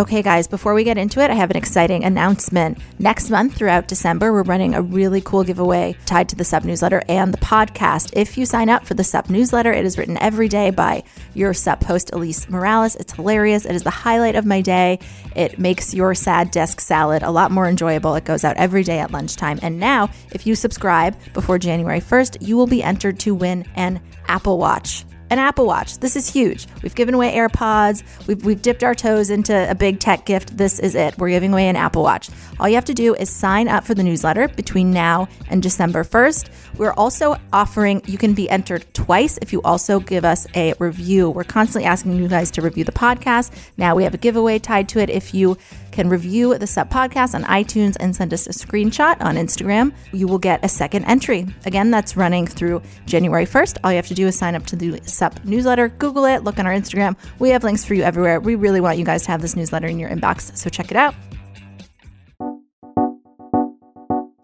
Okay, guys, before we get into it, I have an exciting announcement. Next month, throughout December, we're running a really cool giveaway tied to the Sup newsletter and the podcast. If you sign up for the Sup newsletter, it is written every day by your Sup host, Elise Morales. It's hilarious. It is the highlight of my day. It makes your sad desk salad a lot more enjoyable. It goes out every day at lunchtime. And now, if you subscribe before January 1st, you will be entered to win an Apple Watch an Apple Watch. This is huge. We've given away AirPods. We've, we've dipped our toes into a big tech gift. This is it. We're giving away an Apple Watch. All you have to do is sign up for the newsletter between now and December 1st. We're also offering, you can be entered twice if you also give us a review. We're constantly asking you guys to review the podcast. Now we have a giveaway tied to it. If you can review the SUP podcast on iTunes and send us a screenshot on Instagram, you will get a second entry. Again, that's running through January 1st. All you have to do is sign up to the SUP newsletter, Google it, look on our Instagram. We have links for you everywhere. We really want you guys to have this newsletter in your inbox, so check it out.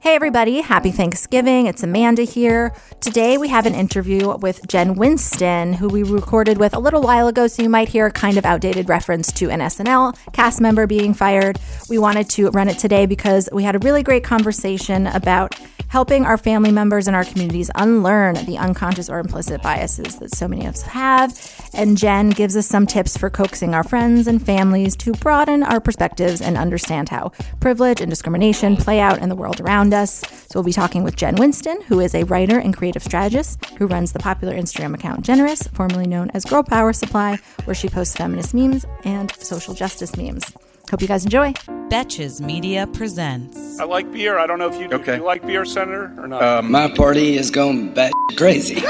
Hey, everybody. Happy Thanksgiving. It's Amanda here. Today, we have an interview with Jen Winston, who we recorded with a little while ago. So you might hear a kind of outdated reference to an SNL cast member being fired. We wanted to run it today because we had a really great conversation about helping our family members and our communities unlearn the unconscious or implicit biases that so many of us have. And Jen gives us some tips for coaxing our friends and families to broaden our perspectives and understand how privilege and discrimination play out in the world around us. So we'll be talking with Jen Winston, who is a writer and creative strategist who runs the popular Instagram account Jenerous, formerly known as Girl Power Supply, where she posts feminist memes and social justice memes. Hope you guys enjoy. Betches Media presents. I like beer. I don't know if you do. Okay. Do you like beer, Senator, or not? Uh, my party is going bat crazy.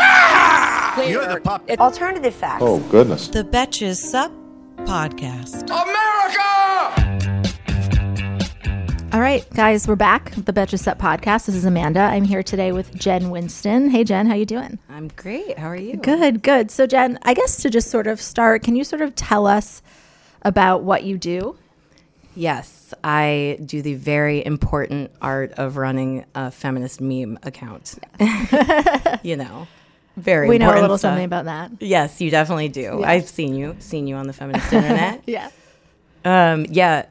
You're the pup. Alternative facts. Oh, goodness. The Betches Sup Podcast. America! All right, guys, we're back. The Betches Sup podcast. This is Amanda. I'm here today with Jen Winston. Hey, Jen, how you doing? I'm great. How are you? Good, good. So, Jen, I guess to just sort of start, can you sort of tell us about what you do? Yes, I do the very important art of running a feminist meme account. you know, very. We know a little stuff. something about that. Yes, you definitely do. I've seen you, seen you on the feminist internet. Yeah. Um, yeah.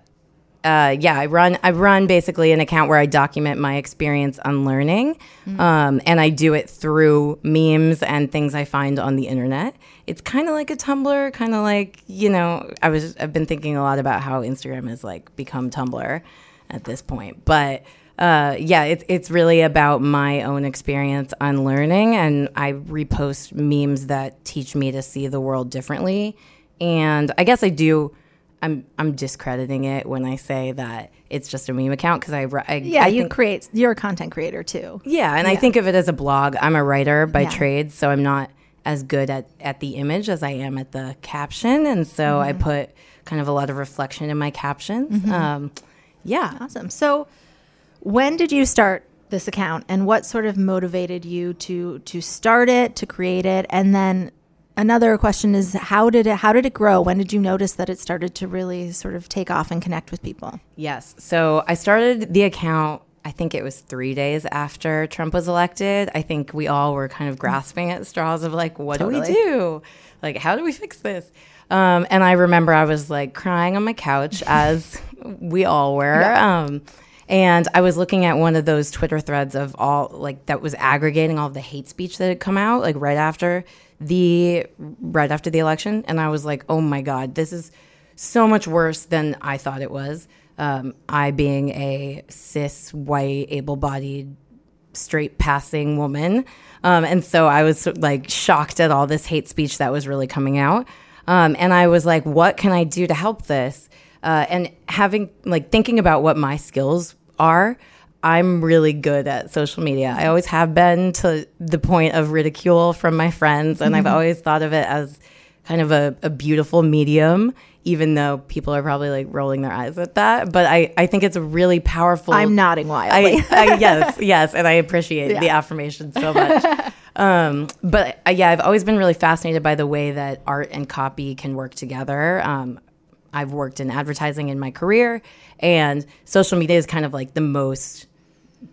Uh, yeah, I run. I run basically an account where I document my experience unlearning, um, and I do it through memes and things I find on the internet. It's kind of like a Tumblr, kind of like you know. I was. I've been thinking a lot about how Instagram has like become Tumblr at this point, but uh, yeah, it's it's really about my own experience unlearning, and I repost memes that teach me to see the world differently. And I guess I do. I'm I'm discrediting it when I say that it's just a meme account because I, I Yeah, I you think- create, you're a content creator too. yeah, and I think of it as a blog. I'm a writer by Yeah. trade, so I'm not as good at, at the image as I am at the caption. And so I put kind of a lot of reflection in my captions. Um, yeah. Awesome. So, when did you start this account and what sort of motivated you to to start it, to create it? And then another question is how did it how did it grow? When did you notice that it started to really sort of take off and connect with people? Yes. So I started the account, I think it was three days after Trump was elected. I think we all were kind of grasping at straws of like, what do we do? Like, how do we fix this? Um, and I remember I was like crying on my couch, as we all were. Um, and I was looking at one of those Twitter threads of all like that was aggregating all the hate speech that had come out like right after the right after the election, and I was like, oh my god, this is so much worse than I thought it was. Um, I, being a cis, white, able bodied, straight passing woman. Um, and so I was like shocked at all this hate speech that was really coming out. Um, and I was like, what can I do to help this? Uh, and having like thinking about what my skills are, I'm really good at social media. I always have been to the point of ridicule from my friends, and I've always thought of it as kind of a, a beautiful medium, even though people are probably like rolling their eyes at that. But I, I think it's a really powerful. I'm nodding wildly. I, I, yes, yes, and I appreciate Yeah. the affirmation so much. um, but uh, yeah, I've always been really fascinated by the way that art and copy can work together. Um, I've worked in advertising in my career, and social media is kind of like the most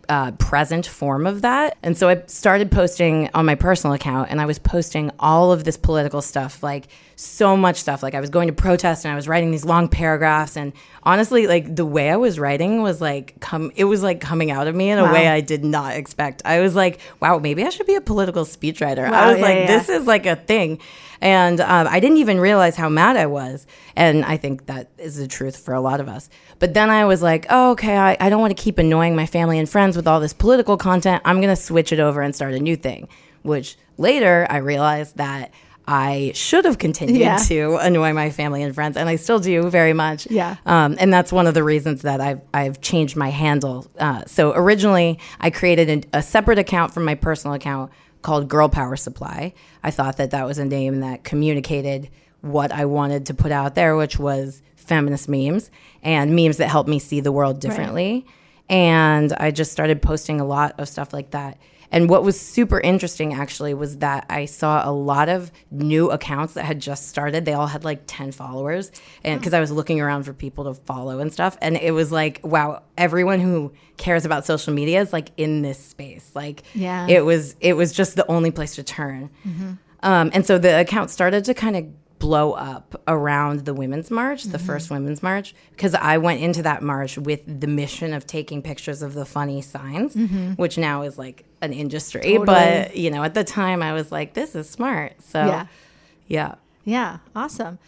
uh, present form of that. And so I started posting on my personal account and I was posting all of this political stuff, like so much stuff. Like I was going to protest and I was writing these long paragraphs. And honestly, like the way I was writing was like, come, it was like coming out of me in a Wow. way I did not expect. I was like, wow, maybe I should be a political speechwriter. Wow, I was yeah, like, yeah. this is like a thing. And um, I didn't even realize how mad I was. And I think that is the truth for a lot of us. But then I was like, oh, okay, I, I don't want to keep annoying my family and friends with all this political content. I'm going to switch it over and start a new thing. Which later I realized that I should have continued Yeah. to annoy my family and friends, and I still do very much. Yeah. Um, and that's one of the reasons that I've, I've changed my handle. Uh, so originally, I created a, a separate account from my personal account called Girl Power Supply. I thought that that was a name that communicated what I wanted to put out there, which was feminist memes and memes that help me see the world differently. And I just started posting a lot of stuff like that. And what was super interesting actually was that I saw a lot of new accounts that had just started. They all had like 10 followers. And because I was looking around for people to follow and stuff. And it was like, wow, everyone who cares about social media is like in this space. Like, Yeah. it was, it was just the only place to turn. Um, and so the account started to kind of blow up around the Women's March, the first mm-hmm. Women's March, because I went into that march with the mission of taking pictures of the funny signs, mm-hmm. which now is like an industry. But, you know, at the time I was like, this is smart. So, Yeah. yeah. Yeah, awesome.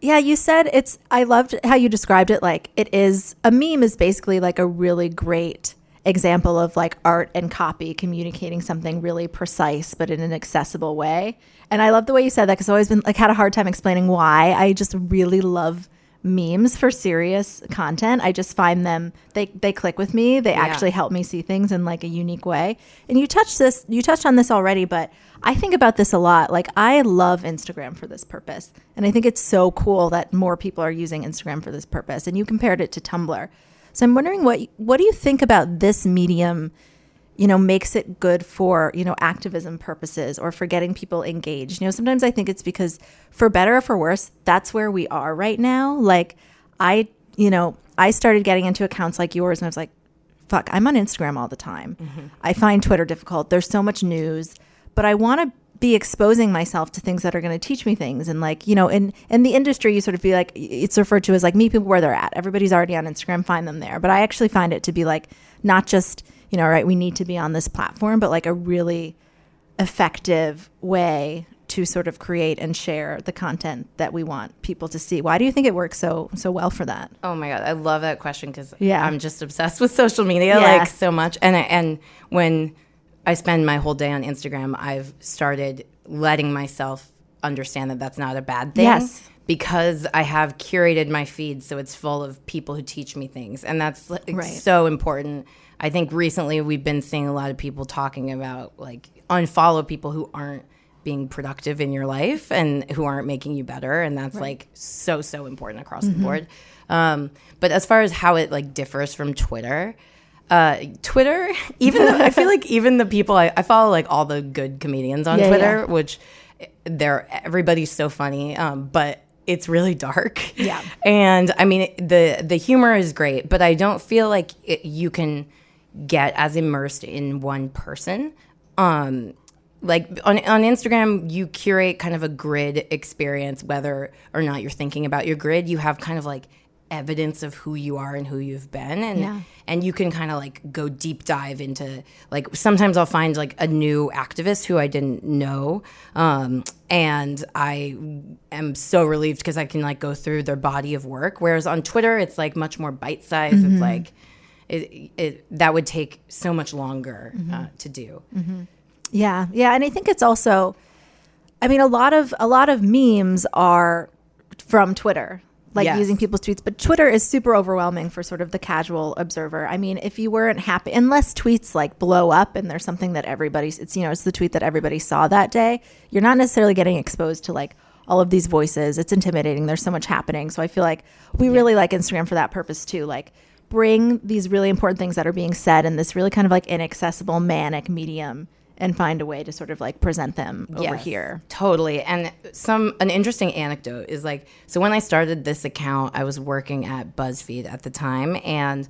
Yeah, you said it's I loved how you described it like it is a meme is basically like a really great example of like art and copy communicating something really precise but in an accessible way. And I love the way you said that cuz I've always been like had a hard time explaining why. I just really love memes for serious content. I just find them they they click with me. They actually help me see things in like a unique way. And you touched this you touched on this already, but I think about this a lot. Like I love Instagram for this purpose. And I think it's so cool that more people are using Instagram for this purpose. And you compared it to Tumblr. So I'm wondering what what do you think about this medium you know, makes it good for, you know, activism purposes or for getting people engaged. You know, sometimes I think it's because for better or for worse, that's where we are right now. Like I, you know, I started getting into accounts like yours and I was like, fuck, I'm on Instagram all the time. Mm-hmm. I find Twitter difficult. There's so much news, but I want to be exposing myself to things that are going to teach me things and like you know in in the industry you sort of be like it's referred to as like meet people where they're at everybody's already on instagram find them there but i actually find it to be like not just you know right we need to be on this platform but like a really effective way to sort of create and share the content that we want people to see why do you think it works so so well for that Oh my god, I love that question because Yeah. I'm just obsessed with social media Yeah. like so much. And and when I spend my whole day on Instagram, I've started letting myself understand that that's not a bad thing. Yes. Because I have curated my feed so it's full of people who teach me things, and that's like, Right. so important. I think recently we've been seeing a lot of people talking about like unfollow people who aren't being productive in your life and who aren't making you better and that's like so so important across the board um, but as far as how it like differs from twitter uh, twitter even though i feel like even the people I, I follow like all the good comedians on Yeah, twitter yeah. which they're everybody's so funny um, but it's really dark Yeah. and i mean the the humor is great but i don't feel like it, you can get as immersed in one person um like on on Instagram you curate kind of a grid experience whether or not you're thinking about your grid you have kind of like evidence of who you are and who you've been. And Yeah. and you can kind of like go deep dive into like sometimes I'll find like a new activist who I didn't know. Um and I am so relieved because I can like go through their body of work. Whereas on Twitter it's like much more bite sized Mm-hmm. it's like it, it that would take so much longer Mm-hmm. uh, to do. Yeah, yeah, and I think it's also, I mean, a lot of a lot of memes are from Twitter, like Yes. using people's tweets. But Twitter is super overwhelming for sort of the casual observer. I mean, if you weren't happy, unless tweets like blow up and there's something that everybody's, it's you know, it's the tweet that everybody saw that day. You're not necessarily getting exposed to like all of these voices. It's intimidating. There's so much happening. So I feel like we really like Instagram for that purpose too. Like bring these really important things that are being said in this really kind of like inaccessible manic medium and find a way to sort of like present them over Yes, here. Totally. And some an interesting anecdote is like so when I started this account, I was working at BuzzFeed at the time and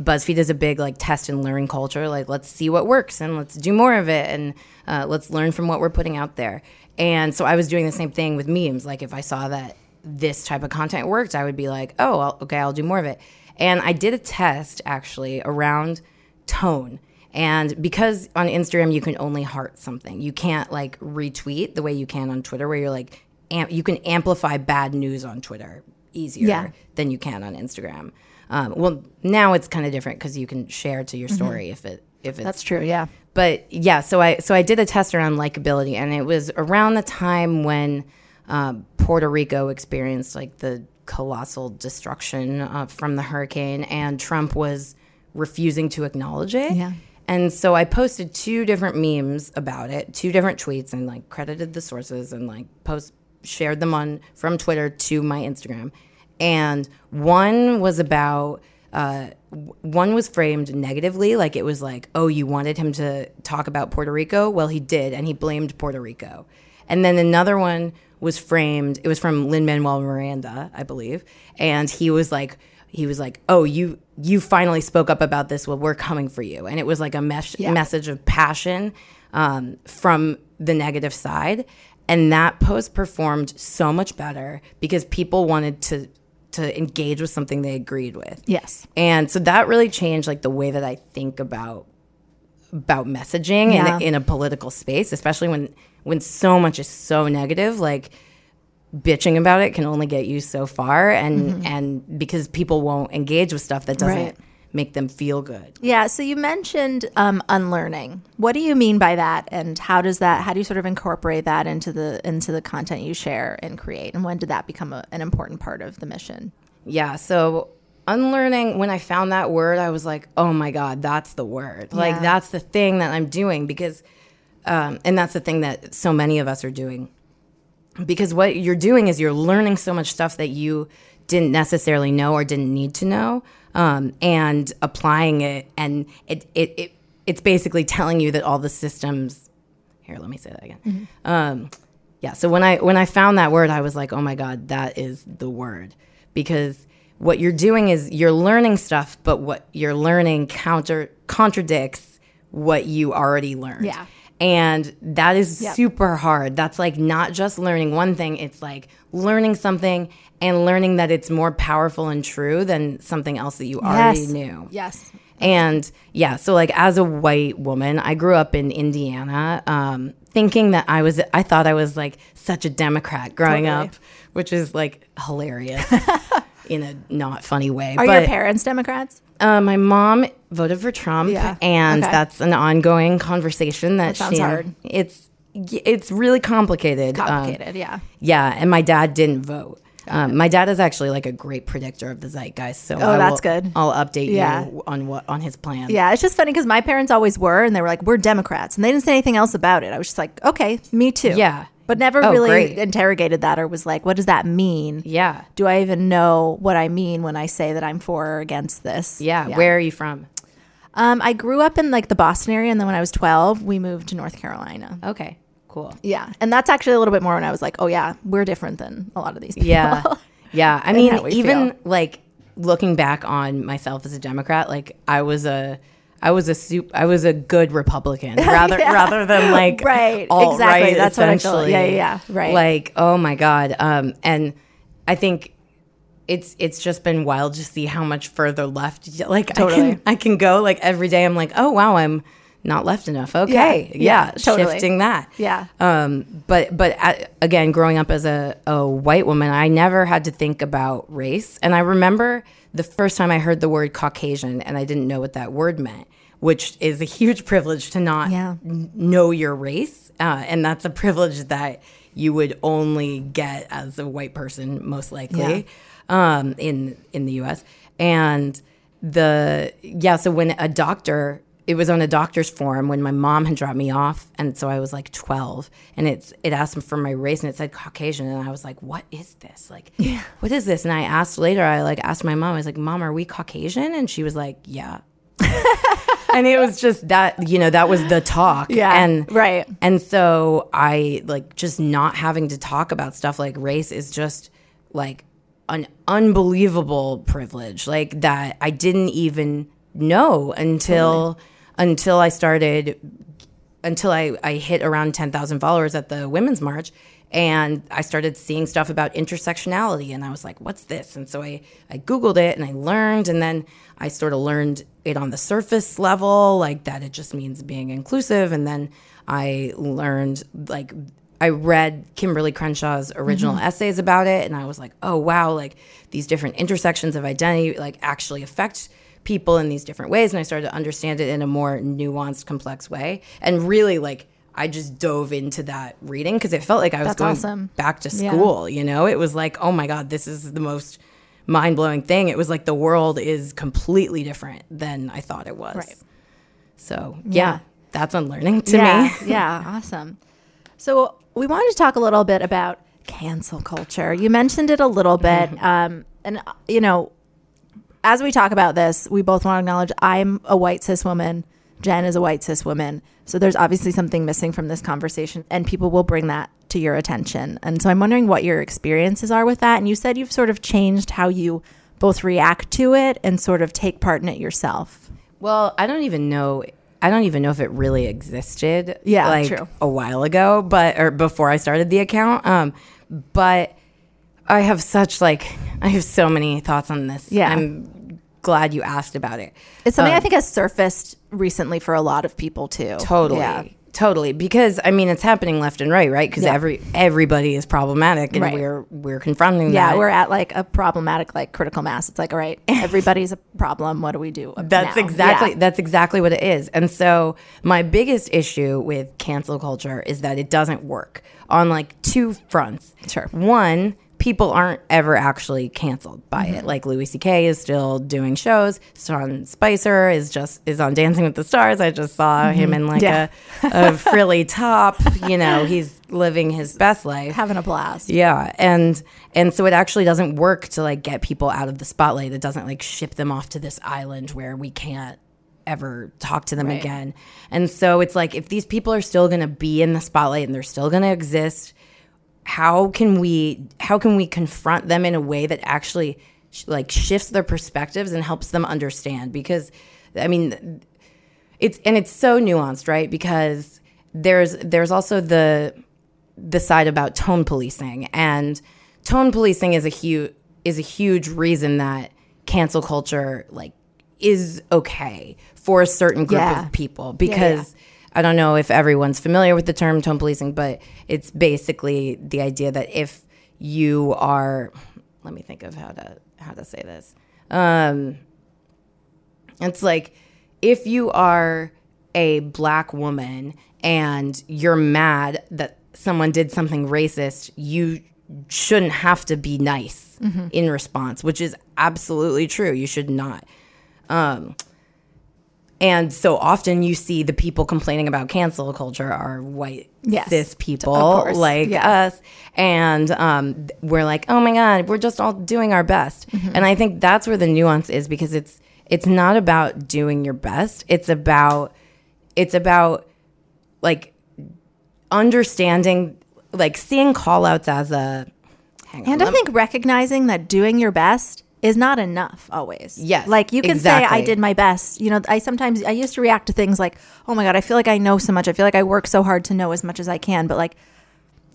BuzzFeed is a big like test and learn culture. Like let's see what works and let's do more of it and uh, let's learn from what we're putting out there. And so I was doing the same thing with memes. Like if I saw that this type of content worked, I would be like, oh, I'll, okay, I'll do more of it. And I did a test actually around tone. And because on Instagram you can only heart something, you can't like retweet the way you can on Twitter, where you're like, am- you can amplify bad news on Twitter easier Yeah. than you can on Instagram. Um, well, now it's kind of different because you can share to your story if it if it's Mm-hmm. That's true. Yeah. but yeah, so I so I did a test around likability, and it was around the time when uh, Puerto Rico experienced like the colossal destruction uh, from the hurricane, and Trump was refusing to acknowledge it. Yeah. And so I posted two different memes about it, two different tweets, and like credited the sources and like post shared them on from Twitter to my Instagram. And one was about uh, one was framed negatively, like it was like, oh, you wanted him to talk about Puerto Rico. Well, he did, and he blamed Puerto Rico. And then another one was framed. It was from Lin Manuel Miranda, I believe, and he was like, he was like, oh, you you finally spoke up about this. Well, we're coming for you. And it was like a mes- message of passion um, from the negative side. And that post performed so much better because people wanted to to engage with something they agreed with. Yes. And so that really changed like the way that I think about about messaging Yeah. in, in a political space, especially when when so much is so negative. Like bitching about it can only get you so far, and and because people won't engage with stuff that doesn't Mm-hmm. Right. make them feel good. Yeah. So you mentioned um, unlearning. What do you mean by that, and how does that? How do you sort of incorporate that into the into the content you share and create? And when did that become a, an important part of the mission? Yeah. So unlearning, when I found that word, I was like, oh my God, that's the word. Like, that's the thing that I'm doing because, um, and that's the thing that so many of us are doing. Because what you're doing is you're learning so much stuff that you didn't necessarily know or didn't need to know, um, and applying it. And it, it, it, it's basically telling you that all the systems. Here, let me say that again. Um, yeah. So when I when I found that word, I was like, oh my god, that is the word because what you're doing is you're learning stuff, but what you're learning counter contradicts what you already learned. Yeah. And that is Yep. super hard. That's like not just learning one thing, it's like learning something and learning that it's more powerful and true than something else that you already knew. Yes. And yeah, so like as a white woman, I grew up in Indiana, um, thinking that I was, I thought I was like such a Democrat growing Totally. up, which is like hilarious in a not funny way. Are but your parents Democrats? uh, my mom voted for Trump, Yeah. and Okay. that's an ongoing conversation that, That sounds she, hard. It's it's really complicated. Um, Complicated. yeah. yeah, and my dad didn't vote. Um, my dad is actually like a great predictor of the zeitgeist, so I Oh, that's will- good. I'll update Yeah. you on what on his plans. Yeah, it's just funny because my parents always were, and they were like, "We're Democrats," and they didn't say anything else about it. I was just like, "Okay, me too." Yeah. But never Oh, really great. interrogated that or was like, "What does that mean?" Yeah. Do I even know what I mean when I say that I'm for or against this? Yeah. Where are you from? Um, I grew up in like the Boston area, and then when I was 12, we moved to North Carolina. Okay. Cool. Yeah, and that's actually a little bit more when I was like, "Oh yeah, we're different than a lot of these people." Yeah. Yeah. I mean, even feel. like looking back on myself as a Democrat, like I was a I was a soup I was a good Republican rather Yeah. rather than like Right, exactly. That's what I feel. Yeah, yeah, yeah. Right. Like, oh my God. Um and I think it's it's just been wild to see how much further left like I can I can go like every day I'm like, "Oh wow, I'm not left enough." Okay. Yeah, Yeah, yeah, totally. shifting that. Yeah. Um but but uh, again, growing up as a a white woman, I never had to think about race. And I remember the first time I heard the word Caucasian and I didn't know what that word meant, which is a huge privilege to not Yeah. n- know your race. Uh, and that's a privilege that you would only get as a white person, most likely, um, in in the U.S. And the yeah, so when a doctor, it was on a doctor's form when my mom had dropped me off, and so I was like twelve, and it's it asked me for my race, and it said Caucasian, and I was like, what is this? Like, what is this? And I asked later, I like asked my mom, I was like, Mom, are we Caucasian? And she was like, Yeah and it was just that you know that was the talk Yeah, and right. and so i like just not having to talk about stuff like race is just like an unbelievable privilege like that i didn't even know until until i started until I, I hit around 10,000 followers at the Women's March. And I started seeing stuff about intersectionality. And I was like, what's this? And so I, I Googled it and I learned. And then I sort of learned it on the surface level, like that it just means being inclusive. And then I learned, like, I read Kimberlé Crenshaw's original mm-hmm. essays about it. And I was like, oh, wow, like these different intersections of identity, like, actually affect people in these different ways and I started to understand it in a more nuanced, complex way. And really like I just dove into that reading because it felt like I was That's going awesome. back to Yeah. school, you know? It was like, oh my God, this is the most mind blowing thing. It was like the world is completely different than I thought it was. Right. So yeah, that's unlearning to yeah, me. yeah, awesome. So we wanted to talk a little bit about cancel culture. You mentioned it a little bit, um, and uh, you know, as we talk about this, we both want to acknowledge I'm a white cis woman. Jen is a white cis woman. So there's obviously something missing from this conversation, and people will bring that to your attention. And so I'm wondering what your experiences are with that. And you said you've sort of changed how you both react to it and sort of take part in it yourself. Well, I don't even know. I don't even know if it really existed. Yeah, like true. a while ago, but or before I started the account. Um, but I have such like I have so many thoughts on this. Yeah. I'm glad you asked about it. It's something Um, I think has surfaced recently for a lot of people too. Totally. Yeah. Totally, because I mean it's happening left and right, right? Because Yeah. every everybody is problematic, and Right. we're we're confronting that. Yeah, that. we're at like a problematic like critical mass. It's like, all right, everybody's a problem. What do we do? That's now? exactly Yeah. that's exactly what it is. And so my biggest issue with cancel culture is that it doesn't work on like two fronts. Sure. One, people aren't ever actually canceled by Mm-hmm. it. Like Louis C.K. is still doing shows. Sean Spicer is just is on Dancing with the Stars. I just saw him in like Mm-hmm. Yeah. a, a frilly top. You know, he's living his best life. having a blast. Yeah, and and so it actually doesn't work to like get people out of the spotlight. It doesn't like ship them off to this island where we can't ever talk to them Right. again. And so it's like if these people are still going to be in the spotlight and they're still going to exist, how can we how can we confront them in a way that actually sh- like shifts their perspectives and helps them understand because I mean it's and it's so nuanced, right? Because there's there's also the the side about tone policing and tone policing is a huge is a huge reason that cancel culture like is okay for a certain group Yeah. of people because I don't know if everyone's familiar with the term tone policing, but it's basically the idea that if you are let me think of how to how to say this. Um it's like if you are a black woman and you're mad that someone did something racist, you shouldn't have to be nice in response, which is absolutely true. You should not. Um, and so often you see the people complaining about cancel culture are white Yes, cis people like yeah. us. And um, we're like, oh my God, we're just all doing our best. Mm-hmm. And I think that's where the nuance is because it's it's not about doing your best. It's about it's about like understanding like seeing call outs as a And I think recognizing that doing your best is not enough always. Yes, Like you can say, I did my best. You know, I sometimes, I used to react to things like, oh my God, I feel like I know so much. I feel like I work so hard to know as much as I can. But like,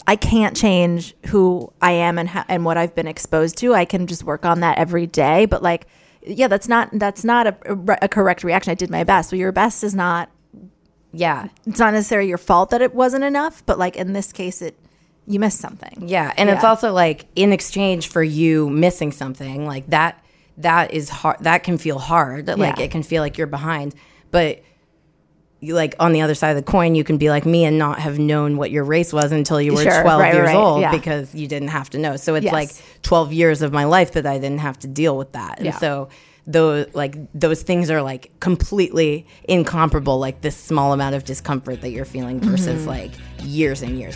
I can't change who I am and ha- and what I've been exposed to. I can just work on that every day. But like, yeah, that's not that's not a, a, a correct reaction. I did my best. So your best is not. Yeah. It's not necessarily your fault that it wasn't enough, but like in this case, it you missed something. Yeah, and it's also like in exchange for you missing something, like that that is hard that can feel hard. Like Yeah. it can feel like you're behind. But you like on the other side of the coin, you can be like me and not have known what your race was until you were Sure, 12 right, years right, old yeah. because you didn't have to know. So it's Yes. like 12 years of my life that I didn't have to deal with that. And Yeah. so those like those things are like completely incomparable like this small amount of discomfort that you're feeling versus Mm-hmm. like years and years.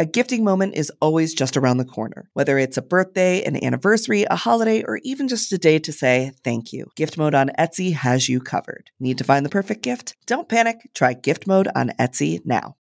A gifting moment is always just around the corner, whether it's a birthday, an anniversary, a holiday, or even just a day to say thank you. Gift mode on Etsy has you covered. Need to find the perfect gift? Don't panic. Try gift mode on Etsy now.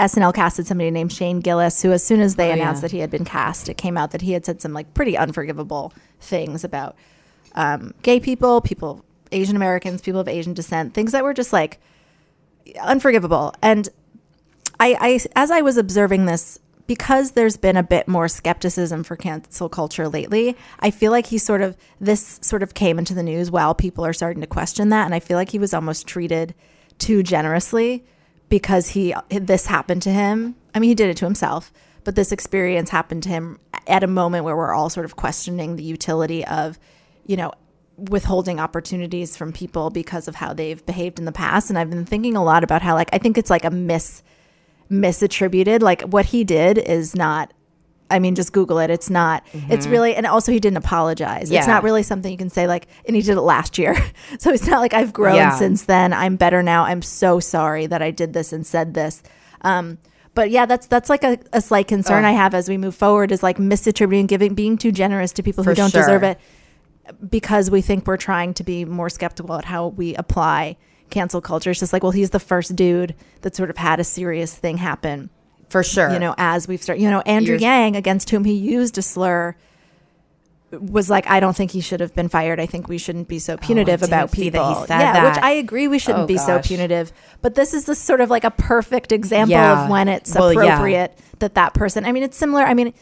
SNL casted somebody named Shane Gillis, who, as soon as they Oh, announced yeah. that he had been cast, it came out that he had said some like pretty unforgivable things about um, gay people, people, Asian Americans, people of Asian descent, things that were just like unforgivable. And I, I, as I was observing this, because there's been a bit more skepticism for cancel culture lately, I feel like he sort of this sort of came into the news while people are starting to question that, and I feel like he was almost treated too generously because he this happened to him. I mean, he did it to himself, but this experience happened to him at a moment where we're all sort of questioning the utility of, you know, withholding opportunities from people because of how they've behaved in the past. And I've been thinking a lot about how, like, I think it's like a mis misattributed. Like, what he did is not. I mean, just Google it. It's not. It's really, and also he didn't apologize. Yeah. It's not really something you can say like, and he did it last year. so it's not like I've grown Yeah. since then. I'm better now. I'm so sorry that I did this and said this. Um, but yeah, that's that's like a, a slight concern I have as we move forward is like misattributing, giving, being too generous to people who don't sure. deserve it because we think we're trying to be more skeptical at how we apply cancel culture. It's just like, well, he's the first dude that sort of had a serious thing happen. For sure. You know, as we've started, you know, Andrew You're- Yang, against whom he used a slur, was like, I don't think he should have been fired. I think we shouldn't be so oh, punitive didn't about see that people. he said yeah, which. I agree we shouldn't Oh, be so punitive. But this is this sort of like a perfect example Yeah. of when it's Well, yeah. appropriate that that person. I mean, it's similar. I mean,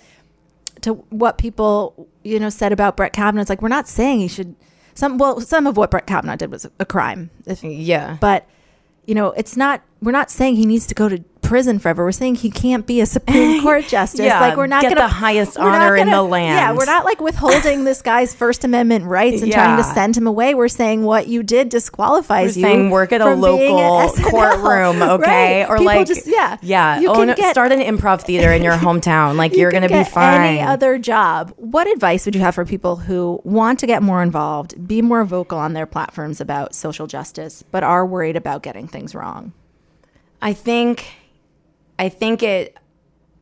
to what people you know said about Brett Kavanaugh. It's like we're not saying he should. Some well, some of what Brett Kavanaugh did was a crime. If, yeah. but you know, it's not. We're not saying he needs to go to prison forever. We're saying he can't be a Supreme Court justice. Yeah, like we're not going to get the highest honor in gonna- the land. Yeah, we're not like withholding this guy's First Amendment rights and trying to send him away. We're saying what you did disqualifies We're you. saying work at a local courtroom, okay? Right. Or People like, just yeah, yeah, You own can get start an improv theater in your hometown. Like you you're gonna be fine. Any other job? What advice would you have for people who want to get more involved, be more vocal on their platforms about social justice, but are worried about getting things wrong? I think, I think it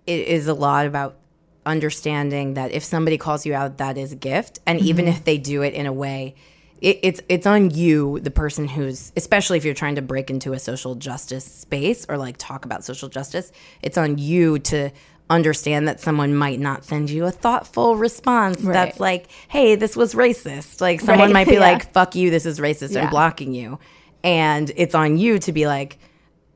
it is a lot about understanding that if somebody calls you out, that is a gift, and Mm-hmm. even if they do it in a way. It, it's it's on you, the person who's, especially if you're trying to break into a social justice space or like talk about social justice. It's on you to understand that someone might not send you a thoughtful response that's like, "Hey, this was racist." Like someone Right. might be Yeah. like, "Fuck you, this is racist," Yeah. and blocking you, and it's on you to be like,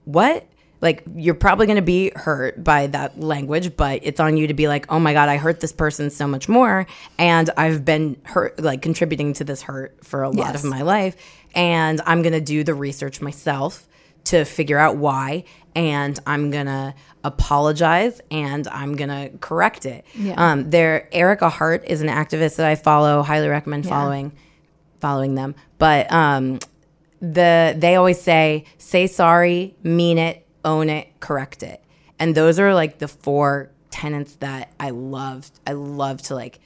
what? Like you're probably going to be hurt by that language, but it's on you to be like, "Oh my god, I hurt this person so much more and I've been hurt like contributing to this hurt for a lot Yes. of my life and I'm going to do the research myself to figure out why and I'm going to apologize and I'm going to correct it." Yeah. Um there Ericka Hart is an activist that I follow, highly recommend following following them. But um the they always say say sorry, mean it, own it, correct it. And those are like the four tenets that I love. I love to like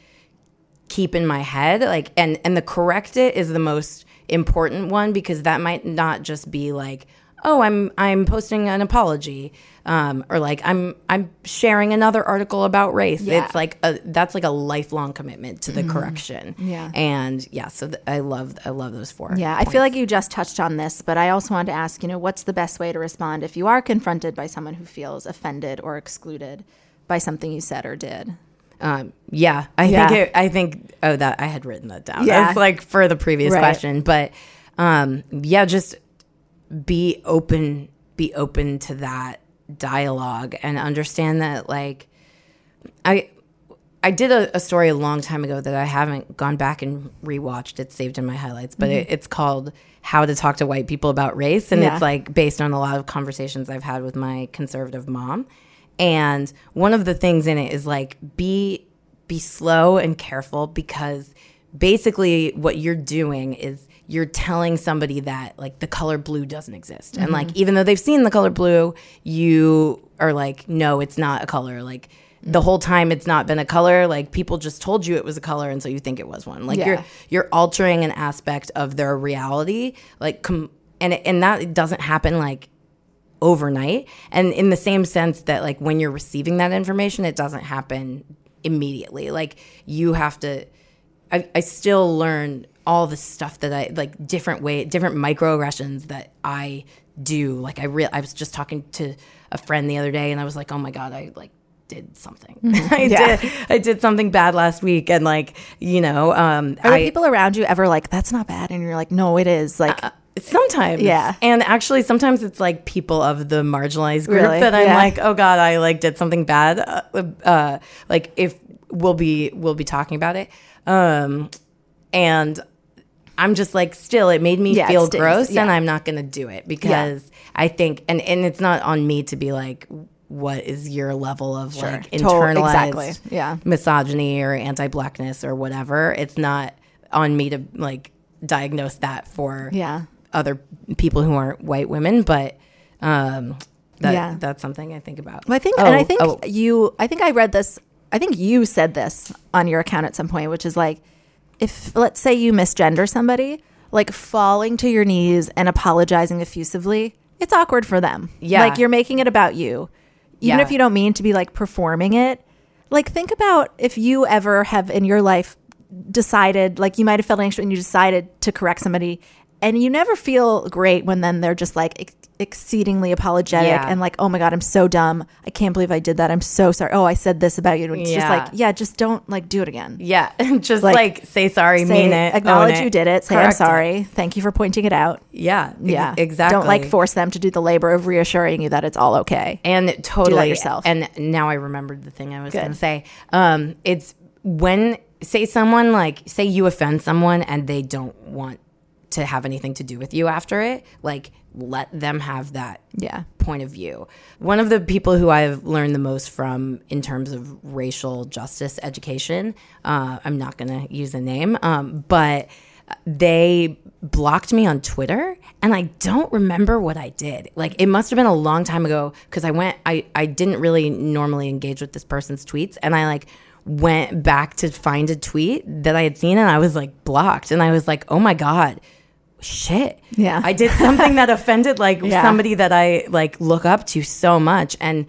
keep in my head like and and the correct it is the most important one because that might not just be like oh i'm i'm posting an apology um, or like i'm i'm sharing another article about race Yeah. it's like a, that's like a lifelong commitment to the correction Yeah. and yeah so th- i love i love those four Yeah, I feel like you just touched on this, but I also wanted to ask, you know, what's the best way to respond if you are confronted by someone who feels offended or excluded by something you said or did? Um, yeah, I Yeah. think it, I think oh that I had written that down. Yeah. That's like for the previous Right. question, but um, yeah, just be open, be open to that dialogue and understand that like I I did a, a story a long time ago that I haven't gone back and rewatched. It's saved in my highlights, but it, it's called "How to Talk to White People About Race," and Mm-hmm. Yeah. it's like based on a lot of conversations I've had with my conservative mom. And one of the things in it is like be be slow and careful because basically what you're doing is you're telling somebody that like the color blue doesn't exist. And mm-hmm. like even though they've seen the color blue, you are like no, it's not a color like the whole time it's not been a color. Like people just told you it was a color, and so you think it was one. Like Yeah. you're you're altering an aspect of their reality. Like com- and and that doesn't happen like overnight. And in the same sense that like when you're receiving that information, it doesn't happen immediately. Like you have to. I, I still learn all the stuff that I like different way different microaggressions that I do. Like I real I was just talking to a friend the other day and I was like, oh my god, I like did something. I Yeah. did I did something bad last week and like you know um Are the I people around you ever like, that's not bad? And you're like, no, it is. Like, Sometimes, Yeah. and actually, sometimes it's like people of the marginalized group Really? that I'm Yeah. like, oh god, I like did something bad. Uh, uh, like if we'll be we'll be talking about it, um, and I'm just like, still, it made me Yeah, feel gross, Yeah. and I'm not gonna do it because I think, and and it's not on me to be like, what is your level of like To- internalized exactly. Yeah. misogyny or anti-blackness or whatever. It's not on me to like diagnose that for Yeah. other people who aren't white women, but um, that Yeah. that's something I think about. Well, I think, Oh, and I think oh, you, I think I read this, I think you said this on your account at some point, which is like, if let's say you misgender somebody, like falling to your knees and apologizing effusively, it's awkward for them. Yeah. Like you're making it about you. Even Yeah. if you don't mean to be like performing it. Like think about if you ever have in your life decided, like you might have felt anxious and you decided to correct somebody and you never feel great when then they're just like exceedingly apologetic Yeah. and like, oh my God, I'm so dumb. I can't believe I did that. I'm so sorry. Oh, I said this about you. And It's just like, yeah, just don't like do it again. yeah, just Like, like, say sorry, Say, mean it, acknowledge you did it. Say I'm correct it. sorry. Thank you for pointing it out. Yeah, Yeah, exactly. Don't like force them to do the labor of reassuring you that it's all okay. and totally yourself. And now I remembered the thing I was going to say. Um, it's when say someone like say you offend someone and they don't want to have anything to do with you after it, like let them have that Yeah. point of view. One of the people who I've learned the most from in terms of racial justice education, uh, I'm not going to use a name, um, but they blocked me on Twitter and I don't remember what I did. Like it must have been a long time ago because I went, I, I didn't really normally engage with this person's tweets and I like went back to find a tweet that I had seen and I was like blocked and I was like, oh my God. Shit. Yeah. I did something that offended like Yeah. somebody that I like look up to so much and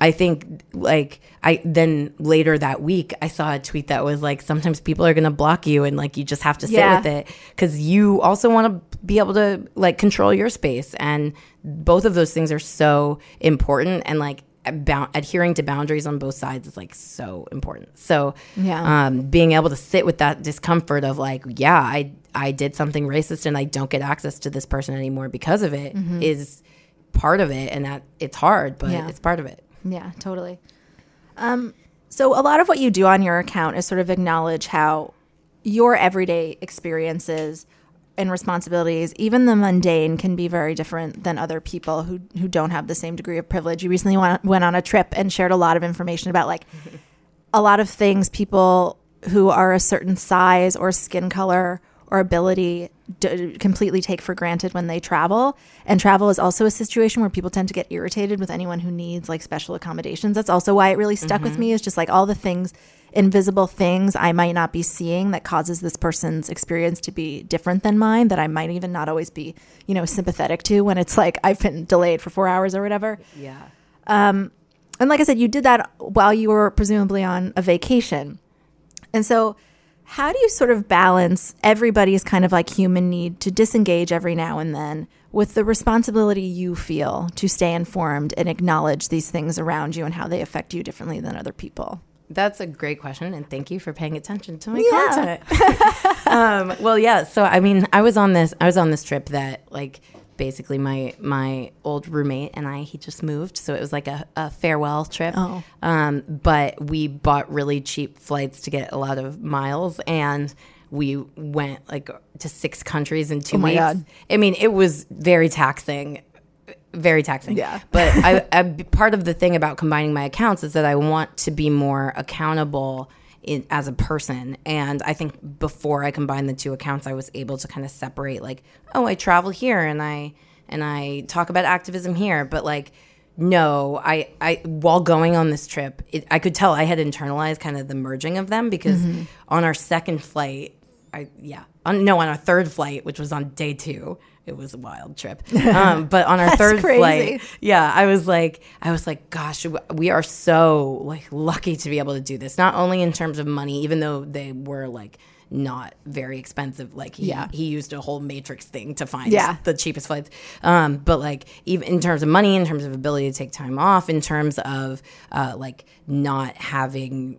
I think like I then later that week I saw a tweet that was like sometimes people are going to block you and like you just have to sit Yeah. with it cuz you also want to be able to like control your space and both of those things are so important and like about adhering to boundaries on both sides is like so important. So Yeah. um, being able to sit with that discomfort of like, yeah, I I did something racist and I don't get access to this person anymore because of it is part of it, and that it's hard, but Yeah. it's part of it. Yeah, totally. Um, so a lot of what you do on your account is sort of acknowledge how your everyday experiences and responsibilities, even the mundane, can be very different than other people who who don't have the same degree of privilege. You recently went, went on a trip and shared a lot of information about like a lot of things people who are a certain size or skin color or ability d- completely take for granted when they travel. And travel is also a situation where people tend to get irritated with anyone who needs like special accommodations. That's also why it really stuck with mm-hmm. me is just like all the things, invisible things I might not be seeing that causes this person's experience to be different than mine that I might even not always be, you know, sympathetic to when it's like I've been delayed for 4 hours or whatever. Yeah. Um, and like I said, you did that while you were presumably on a vacation. And so, how do you sort of balance everybody's kind of like human need to disengage every now and then with the responsibility you feel to stay informed and acknowledge these things around you and how they affect you differently than other people? That's a great question, and thank you for paying attention to my Yeah. content. um, well, yeah. So, I mean, I was on this. I was on this trip that, like, basically my my old roommate and I he just moved, so it was like a, a farewell trip. Oh. Um, but we bought really cheap flights to get a lot of miles, and we went like to six countries in two Oh weeks. God. I mean, it was very taxing very taxing. Yeah. But I, I, part of the thing about combining my accounts is that I want to be more accountable in, as a person. And I think before I combined the two accounts, I was able to kind of separate like, oh, I travel here and I and I talk about activism here, but like no, I, I while going on this trip, it, I could tell I had internalized kind of the merging of them because Mm-hmm. on our second flight, I yeah, on, no, on our third flight, which was on day two, it was a wild trip. Um, but on our third crazy. flight, yeah, I was like, I was like, gosh, we are so like lucky to be able to do this. Not only in terms of money, even though they were like not very expensive. Like he, Yeah. he used a whole matrix thing to find Yeah. the cheapest flights. Um, but like even in terms of money, in terms of ability to take time off, in terms of uh, like not having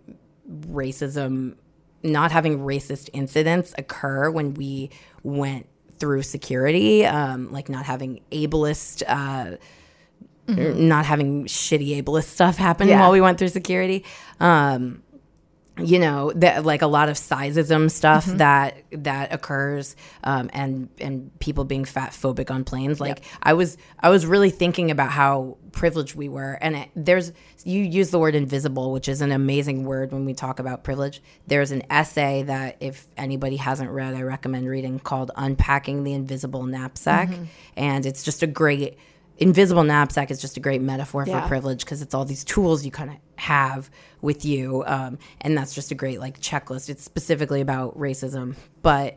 racism, not having racist incidents occur when we went through security, um, like not having ableist. Uh, Not having shitty ableist stuff happen Yeah. while we went through security. Um, you know that like a lot of sizeism stuff that that occurs um, and and people being fat phobic on planes. Like i was i was really thinking about how privileged we were and it, there's you use the word invisible which is an amazing word when we talk about privilege. There's an essay that if anybody hasn't read i recommend reading called unpacking the invisible knapsack and it's just a great invisible knapsack is just a great metaphor Yeah. for privilege because it's all these tools you kind of have with you um, and that's just a great like checklist. It's specifically about racism but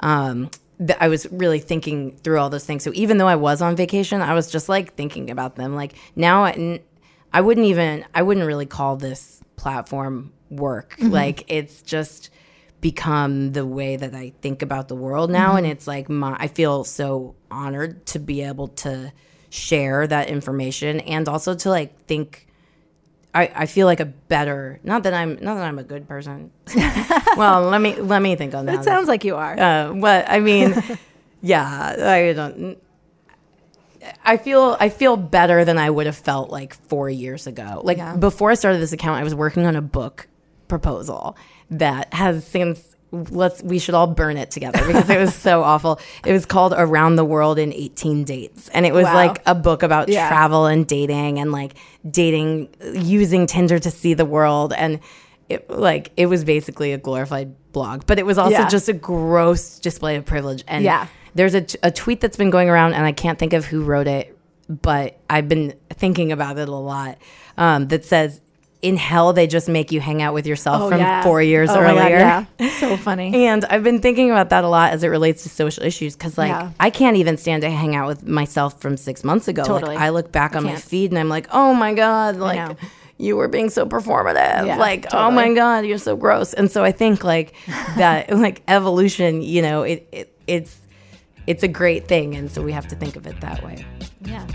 um, th- i was really thinking through all those things. So even though i was on vacation i was just like thinking about them. Like now I, n- I wouldn't even i wouldn't really call this platform work. Like it's just become the way that i think about the world now and it's like my i feel so honored to be able to share that information and also to like think I, I feel like a better not that I'm not that I'm a good person. well, let me let me think on that. It sounds like you are. uh, but I mean, yeah, I don't. I feel I feel better than I would have felt like four years ago. Like Yeah. before I started this account, I was working on a book proposal that has since let's we should all burn it together because it was so awful. It was called Around the World in 18 Dates. And it was Wow. like a book about Yeah. travel and dating and like dating using Tinder to see the world and it like it was basically a glorified blog, but it was also Yeah. just a gross display of privilege and Yeah. there's a, a tweet that's been going around, and I can't think of who wrote it, but I've been thinking about it a lot. Um, that says, "In hell, they just make you hang out with yourself oh, from Oh, yeah. four years Oh my God, earlier." yeah. So funny. And I've been thinking about that a lot as it relates to social issues because, like, Yeah. I can't even stand to hang out with myself from six months ago. Totally. Like, I look back on my feed and I'm like, oh my God, like, you were being so performative. Yeah, like, oh my. God, you're so gross. And so I think, like, that, like, evolution, you know, it, it it's, it's a great thing. And so we have to think of it that way. Yeah.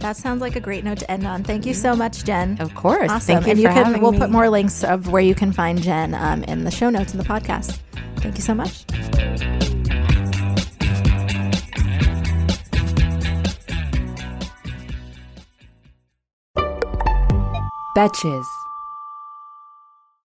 That sounds like a great note to end on. Thank you so much, Jen. Of course. Awesome. Thank you and you can having we'll me. put more links of where you can find Jen um, in the show notes in the podcast. Thank you so much. Betches.